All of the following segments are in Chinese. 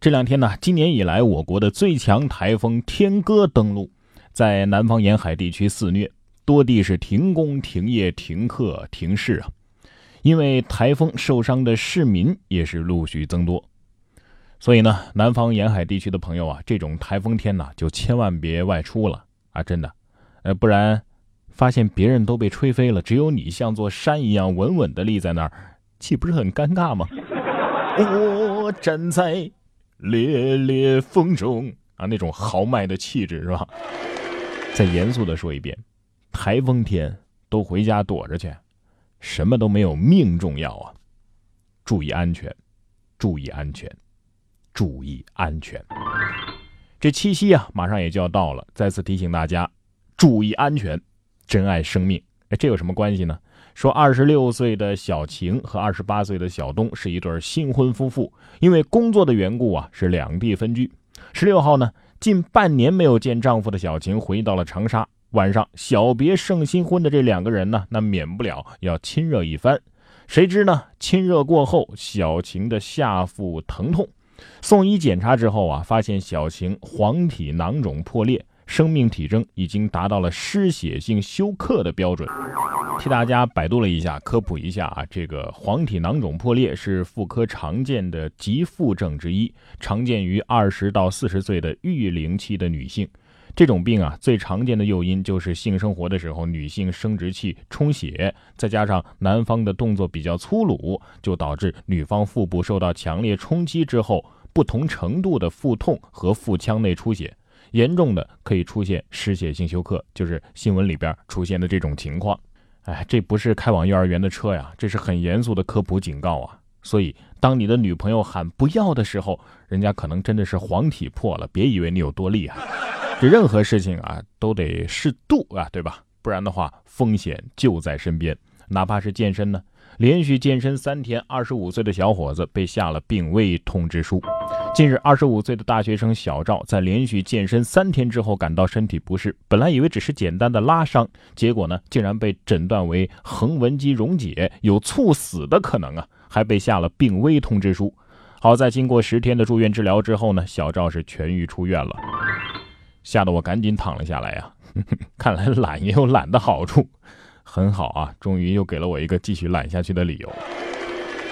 这两天呢，今年以来我国的最强台风天鸽登陆，在南方沿海地区肆虐，多地是停工、停业、停课、停市啊。因为台风受伤的市民也是陆续增多，所以呢，南方沿海地区的朋友啊，这种台风天呢，就千万别外出了啊！真的，呃，不然发现别人都被吹飞了，只有你像座山一样稳稳的立在那儿，岂不是很尴尬吗？我站在烈烈风中啊，那种豪迈的气质是吧？再严肃的说一遍，台风天都回家躲着去。什么都没有命重要啊！注意安全，注意安全，注意安全。这七夕啊，马上也就要到了，再次提醒大家注意安全，珍爱生命。哎，这有什么关系呢？说二十六岁的小晴和二十八岁的小东是一对新婚夫妇，因为工作的缘故啊，是两地分居。十六号呢，近半年没有见丈夫的小晴回到了长沙。晚上小别胜新婚的这两个人呢，那免不了要亲热一番。谁知呢，亲热过后，小晴的下腹疼痛，送医检查之后啊，发现小晴黄体囊肿破裂，生命体征已经达到了失血性休克的标准。替大家百度了一下，科普一下啊，这个黄体囊肿破裂是妇科常见的急腹症之一，常见于二十到四十岁的育龄期的女性。这种病啊，最常见的诱因就是性生活的时候女性生殖器充血，再加上男方的动作比较粗鲁，就导致女方腹部受到强烈冲击之后，不同程度的腹痛和腹腔内出血，严重的可以出现失血性休克，就是新闻里边出现的这种情况。哎，这不是开往幼儿园的车呀，这是很严肃的科普警告啊！所以，当你的女朋友喊不要的时候，人家可能真的是黄体破了，别以为你有多厉害。这任何事情啊，都得适度啊，对吧？不然的话，风险就在身边。哪怕是健身呢，连续健身三天，二十五岁的小伙子被下了病危通知书。近日，二十五岁的大学生小赵在连续健身三天之后，感到身体不适，本来以为只是简单的拉伤，结果呢，竟然被诊断为横纹肌溶解，有猝死的可能啊，还被下了病危通知书。好在经过十天的住院治疗之后呢，小赵是痊愈出院了。吓得我赶紧躺了下来呀！看来懒也有懒的好处，很好啊，终于又给了我一个继续懒下去的理由。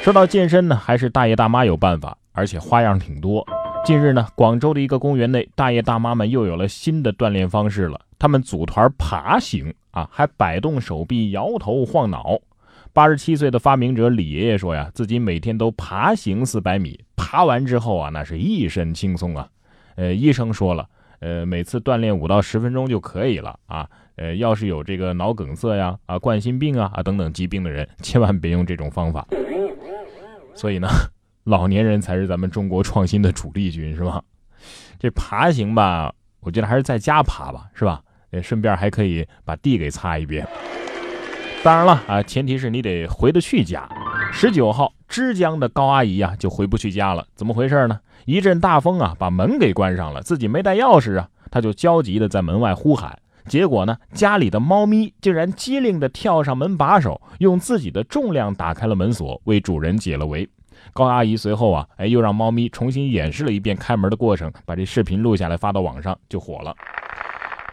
说到健身呢，还是大爷大妈有办法，而且花样挺多。近日呢，广州的一个公园内，大爷大妈们又有了新的锻炼方式了。他们组团爬行啊，还摆动手臂、摇头晃脑。八十七岁的发明者李爷爷说呀，自己每天都爬行四百米，爬完之后啊，那是一身轻松啊。呃，医生说了。呃，每次锻炼五到十分钟就可以了啊。呃，要是有这个脑梗塞呀、啊冠心病啊、啊等等疾病的人，千万别用这种方法。所以呢，老年人才是咱们中国创新的主力军，是吧？这爬行吧，我觉得还是在家爬吧，是吧？呃，顺便还可以把地给擦一遍。当然了啊，前提是你得回得去家。十九号，枝江的高阿姨呀就回不去家了，怎么回事呢？一阵大风啊，把门给关上了，自己没带钥匙啊，她就焦急的在门外呼喊。结果呢，家里的猫咪竟然机灵的跳上门把手，用自己的重量打开了门锁，为主人解了围。高阿姨随后啊，哎，又让猫咪重新演示了一遍开门的过程，把这视频录下来发到网上，就火了。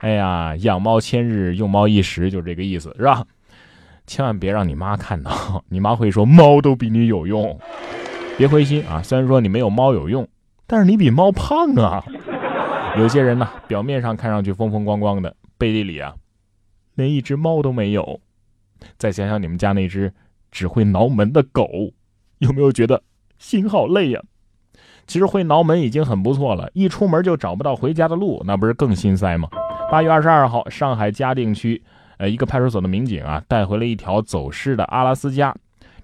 哎呀，养猫千日，用猫一时，就这个意思，是吧？千万别让你妈看到，你妈会说猫都比你有用。别灰心啊，虽然说你没有猫有用。但是你比猫胖啊！有些人呢，表面上看上去风风光光的，背地里啊，连一只猫都没有。再想想你们家那只只会挠门的狗，有没有觉得心好累呀？其实会挠门已经很不错了，一出门就找不到回家的路，那不是更心塞吗？八月二十二号，上海嘉定区，呃，一个派出所的民警啊，带回了一条走失的阿拉斯加。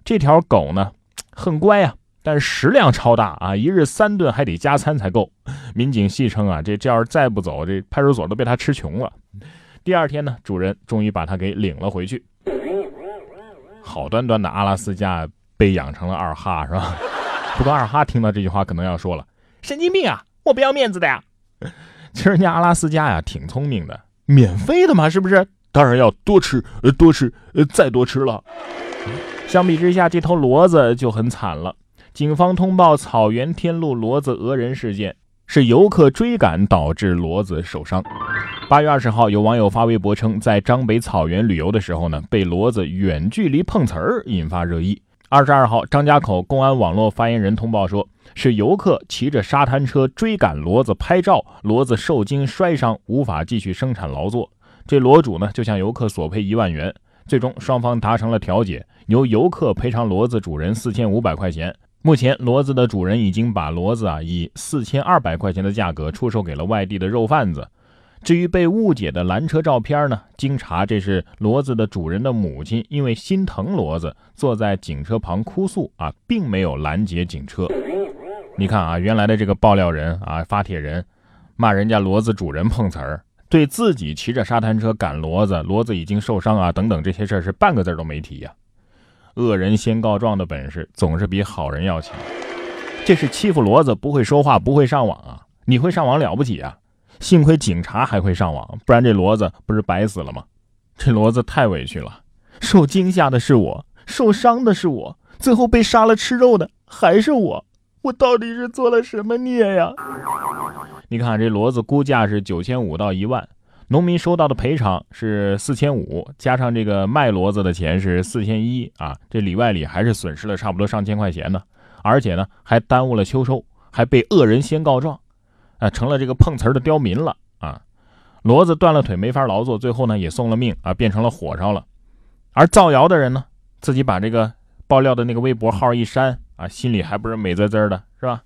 这条狗呢，很乖呀。但是食量超大啊，一日三顿还得加餐才够。民警戏称啊，这这要是再不走，这派出所都被他吃穷了。第二天呢，主人终于把它给领了回去。好端端的阿拉斯加被养成了二哈，是吧？不过二哈听到这句话可能要说了：“神经病啊，我不要面子的呀。”其实人家阿拉斯加呀挺聪明的，免费的嘛，是不是？当然要多吃，呃，多吃，呃，再多吃了。相比之下，这头骡子就很惨了。警方通报草原天路骡子讹人事件，是游客追赶导致骡子受伤。八月二十号，有网友发微博称，在张北草原旅游的时候呢，被骡子远距离碰瓷儿，引发热议。二十二号，张家口公安网络发言人通报说，是游客骑着沙滩车追赶骡子拍照，骡子受惊摔伤，无法继续生产劳作。这骡主呢，就向游客索赔一万元。最终，双方达成了调解，由游客赔偿骡子主人四千五百块钱。目前，骡子的主人已经把骡子啊以四千二百块钱的价格出售给了外地的肉贩子。至于被误解的拦车照片呢，经查，这是骡子的主人的母亲因为心疼骡子，坐在警车旁哭诉啊，并没有拦截警车。你看啊，原来的这个爆料人啊，发帖人骂人家骡子主人碰瓷儿。对自己骑着沙滩车赶骡子，骡子已经受伤啊，等等这些事儿是半个字都没提呀。恶人先告状的本事总是比好人要强。这是欺负骡子不会说话不会上网啊？你会上网了不起啊？幸亏警察还会上网，不然这骡子不是白死了吗？这骡子太委屈了，受惊吓的是我，受伤的是我，最后被杀了吃肉的还是我，我到底是做了什么孽呀？你看这骡子估价是九千五到一万，农民收到的赔偿是四千五，加上这个卖骡子的钱是四千一啊，这里外里还是损失了差不多上千块钱呢，而且呢还耽误了秋收，还被恶人先告状，啊，成了这个碰瓷儿的刁民了啊！骡子断了腿没法劳作，最后呢也送了命啊，变成了火烧了。而造谣的人呢，自己把这个爆料的那个微博号一删啊，心里还不是美滋滋的，是吧？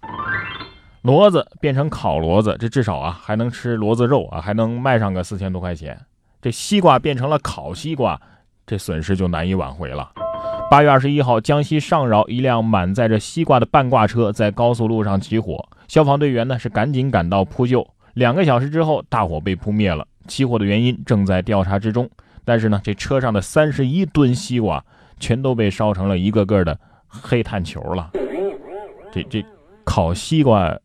骡子变成烤骡子，这至少啊还能吃骡子肉啊，还能卖上个四千多块钱。这西瓜变成了烤西瓜，这损失就难以挽回了。八月二十一号，江西上饶一辆满载着西瓜的半挂车在高速路上起火，消防队员呢是赶紧赶到扑救。两个小时之后，大火被扑灭了。起火的原因正在调查之中。但是呢，这车上的三十一吨西瓜全都被烧成了一个个的黑炭球了。这这烤西瓜。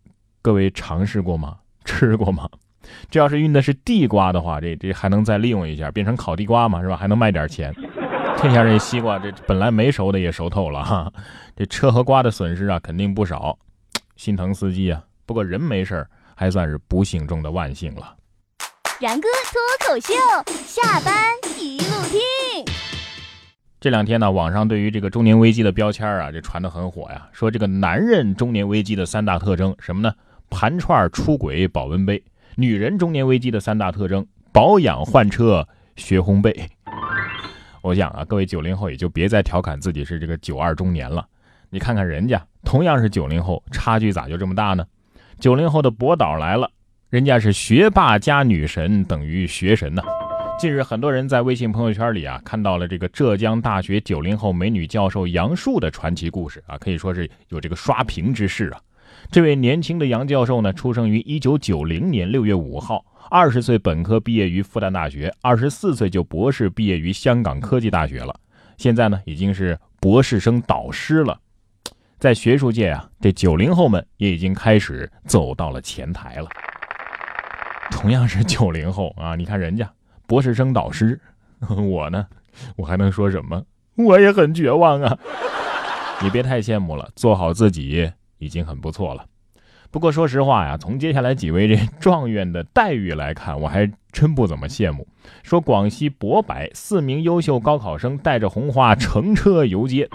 各位尝试过吗？吃过吗？这要是运的是地瓜的话，这这还能再利用一下，变成烤地瓜嘛，是吧？还能卖点钱。这下这西瓜这本来没熟的也熟透了哈，这车和瓜的损失啊肯定不少，心疼司机啊。不过人没事还算是不幸中的万幸了。然哥脱口秀，下班一路听。这两天呢，网上对于这个中年危机的标签啊，这传的很火呀，说这个男人中年危机的三大特征什么呢？盘串、出轨、保温杯，女人中年危机的三大特征：保养、换车、学烘焙。我想啊，各位九零后也就别再调侃自己是这个九二中年了。你看看人家，同样是九零后，差距咋就这么大呢？九零后的博导来了，人家是学霸加女神等于学神呢。近日，很多人在微信朋友圈里啊，看到了这个浙江大学九零后美女教授杨树的传奇故事啊，可以说是有这个刷屏之势啊。这位年轻的杨教授呢，出生于一九九零年六月五号，二十岁本科毕业于复旦大学，二十四岁就博士毕业于香港科技大学了。现在呢，已经是博士生导师了。在学术界啊，这九零后们也已经开始走到了前台了。同样是九零后啊，你看人家博士生导师，我呢，我还能说什么？我也很绝望啊。你别太羡慕了，做好自己。已经很不错了，不过说实话呀，从接下来几位这状元的待遇来看，我还真不怎么羡慕。说广西博白四名优秀高考生带着红花乘车游街。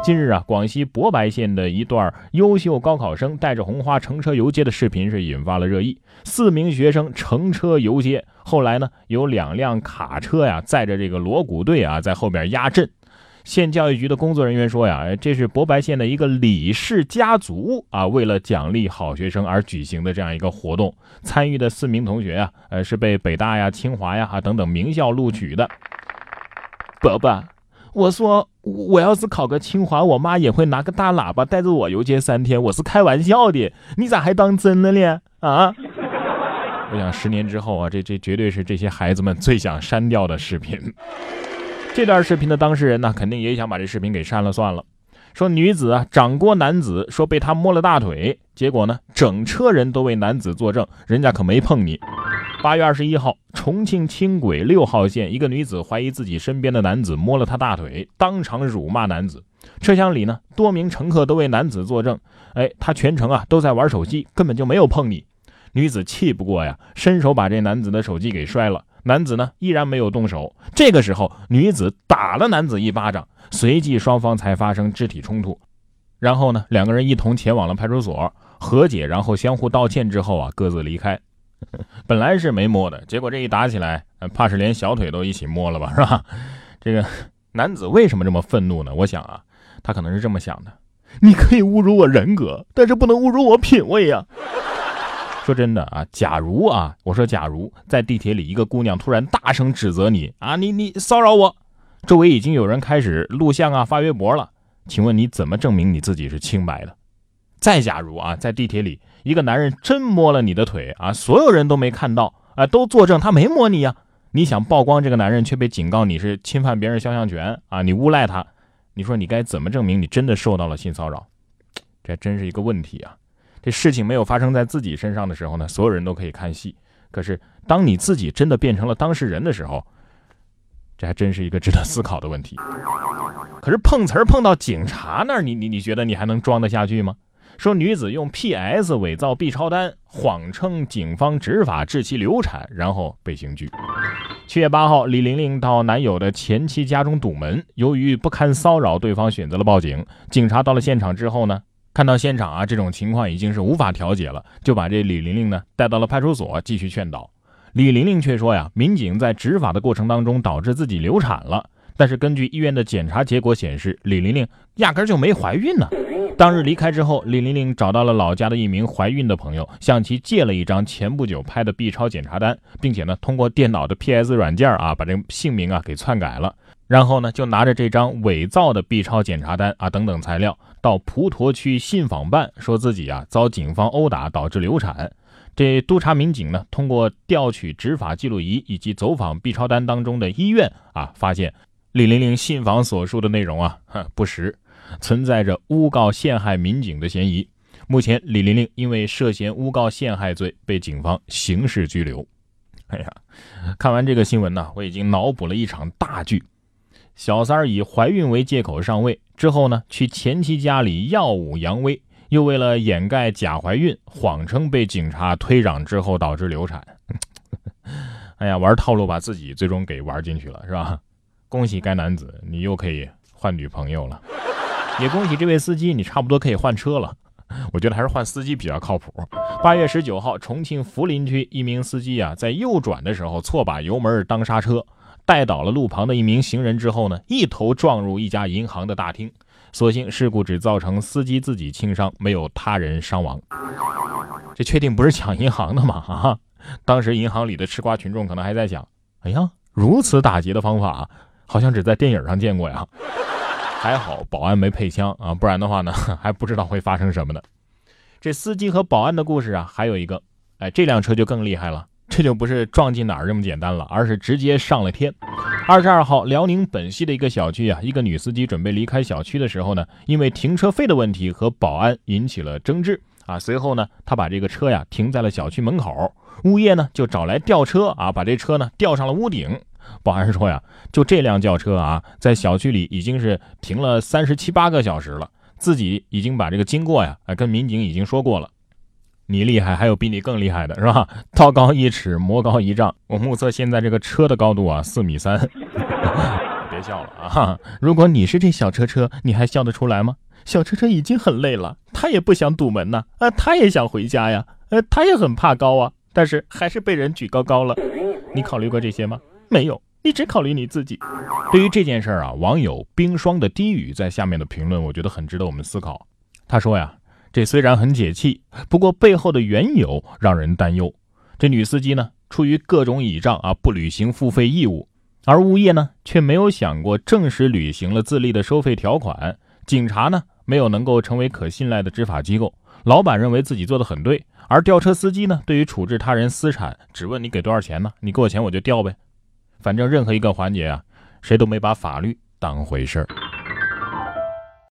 近日啊，广西博白县的一段优秀高考生带着红花乘车游街的视频是引发了热议。四名学生乘车游街，后来呢，有两辆卡车呀载着这个锣鼓队啊在后边压阵。县教育局的工作人员说呀，这是博白县的一个李氏家族啊，为了奖励好学生而举行的这样一个活动。参与的四名同学啊，呃，是被北大呀、清华呀、啊等等名校录取的。伯伯，我说我要是考个清华，我妈也会拿个大喇叭带着我游街三天。我是开玩笑的，你咋还当真了呢？啊！我想十年之后啊，这这绝对是这些孩子们最想删掉的视频。这段视频的当事人呢，肯定也想把这视频给删了算了。说女子啊掌掴男子，说被他摸了大腿，结果呢整车人都为男子作证，人家可没碰你。八月二十一号，重庆轻轨六号线，一个女子怀疑自己身边的男子摸了她大腿，当场辱骂男子。车厢里呢，多名乘客都为男子作证，哎，他全程啊都在玩手机，根本就没有碰你。女子气不过呀，伸手把这男子的手机给摔了。男子呢依然没有动手。这个时候，女子打了男子一巴掌，随即双方才发生肢体冲突。然后呢，两个人一同前往了派出所和解，然后相互道歉之后啊，各自离开。本来是没摸的，结果这一打起来，怕是连小腿都一起摸了吧，是吧？这个男子为什么这么愤怒呢？我想啊，他可能是这么想的：你可以侮辱我人格，但是不能侮辱我品味呀。说真的啊，假如啊，我说假如在地铁里一个姑娘突然大声指责你啊，你你骚扰我，周围已经有人开始录像啊发微博了，请问你怎么证明你自己是清白的？再假如啊，在地铁里一个男人真摸了你的腿啊，所有人都没看到啊，都作证他没摸你呀，你想曝光这个男人却被警告你是侵犯别人肖像权啊，你诬赖他，你说你该怎么证明你真的受到了性骚扰？这真是一个问题啊。这事情没有发生在自己身上的时候呢，所有人都可以看戏。可是当你自己真的变成了当事人的时候，这还真是一个值得思考的问题。可是碰瓷儿碰到警察那儿，你你你觉得你还能装得下去吗？说女子用 PS 伪造 B 超单，谎称警方执法致其流产，然后被刑拘。七月八号，李玲玲到男友的前妻家中堵门，由于不堪骚扰，对方选择了报警。警察到了现场之后呢？看到现场啊，这种情况已经是无法调解了，就把这李玲玲呢带到了派出所继续劝导。李玲玲却说呀，民警在执法的过程当中导致自己流产了，但是根据医院的检查结果显示，李玲玲压根就没怀孕呢。当日离开之后，李玲玲找到了老家的一名怀孕的朋友，向其借了一张前不久拍的 B 超检查单，并且呢通过电脑的 PS 软件啊把这个姓名啊给篡改了。然后呢，就拿着这张伪造的 B 超检查单啊等等材料，到普陀区信访办，说自己啊遭警方殴打导致流产。这督察民警呢，通过调取执法记录仪以及走访 B 超单当中的医院啊，发现李玲玲信访所述的内容啊 不实，存在着诬告陷害民警的嫌疑。目前，李玲玲因为 涉嫌诬告陷害罪被警方刑事拘留。哎呀，看完这个新闻呢，我已经脑补了一场大剧。小三儿以怀孕为借口上位之后呢，去前妻家里耀武扬威，又为了掩盖假怀孕，谎称被警察推攘之后导致流产。哎呀，玩套路把自己最终给玩进去了，是吧？恭喜该男子，你又可以换女朋友了。也恭喜这位司机，你差不多可以换车了。我觉得还是换司机比较靠谱。八月十九号，重庆涪陵区一名司机啊，在右转的时候错把油门当刹车。带倒了路旁的一名行人之后呢，一头撞入一家银行的大厅。所幸事故只造成司机自己轻伤，没有他人伤亡。这确定不是抢银行的吗？啊！当时银行里的吃瓜群众可能还在想：哎呀，如此打劫的方法，好像只在电影上见过呀。还好保安没配枪啊，不然的话呢，还不知道会发生什么呢。这司机和保安的故事啊，还有一个，哎，这辆车就更厉害了。这就不是撞进哪儿这么简单了，而是直接上了天。二十二号，辽宁本溪的一个小区啊，一个女司机准备离开小区的时候呢，因为停车费的问题和保安引起了争执啊。随后呢，她把这个车呀停在了小区门口，物业呢就找来吊车啊，把这车呢吊上了屋顶。保安说呀，就这辆轿车啊，在小区里已经是停了三十七八个小时了，自己已经把这个经过呀啊，跟民警已经说过了。你厉害，还有比你更厉害的是吧？道高一尺，魔高一丈。我目测现在这个车的高度啊，四米三。别笑了啊！如果你是这小车车，你还笑得出来吗？小车车已经很累了，他也不想堵门呐，啊，他也想回家呀，呃，他也很怕高啊，但是还是被人举高高了。你考虑过这些吗？没有，你只考虑你自己。对于这件事儿啊，网友冰霜的低语在下面的评论，我觉得很值得我们思考。他说呀。这虽然很解气，不过背后的缘由让人担忧。这女司机呢，出于各种倚仗啊，不履行付费义务，而物业呢，却没有想过正式履行了自立的收费条款。警察呢，没有能够成为可信赖的执法机构。老板认为自己做的很对，而吊车司机呢，对于处置他人私产，只问你给多少钱呢？你给我钱我就吊呗。反正任何一个环节啊，谁都没把法律当回事儿。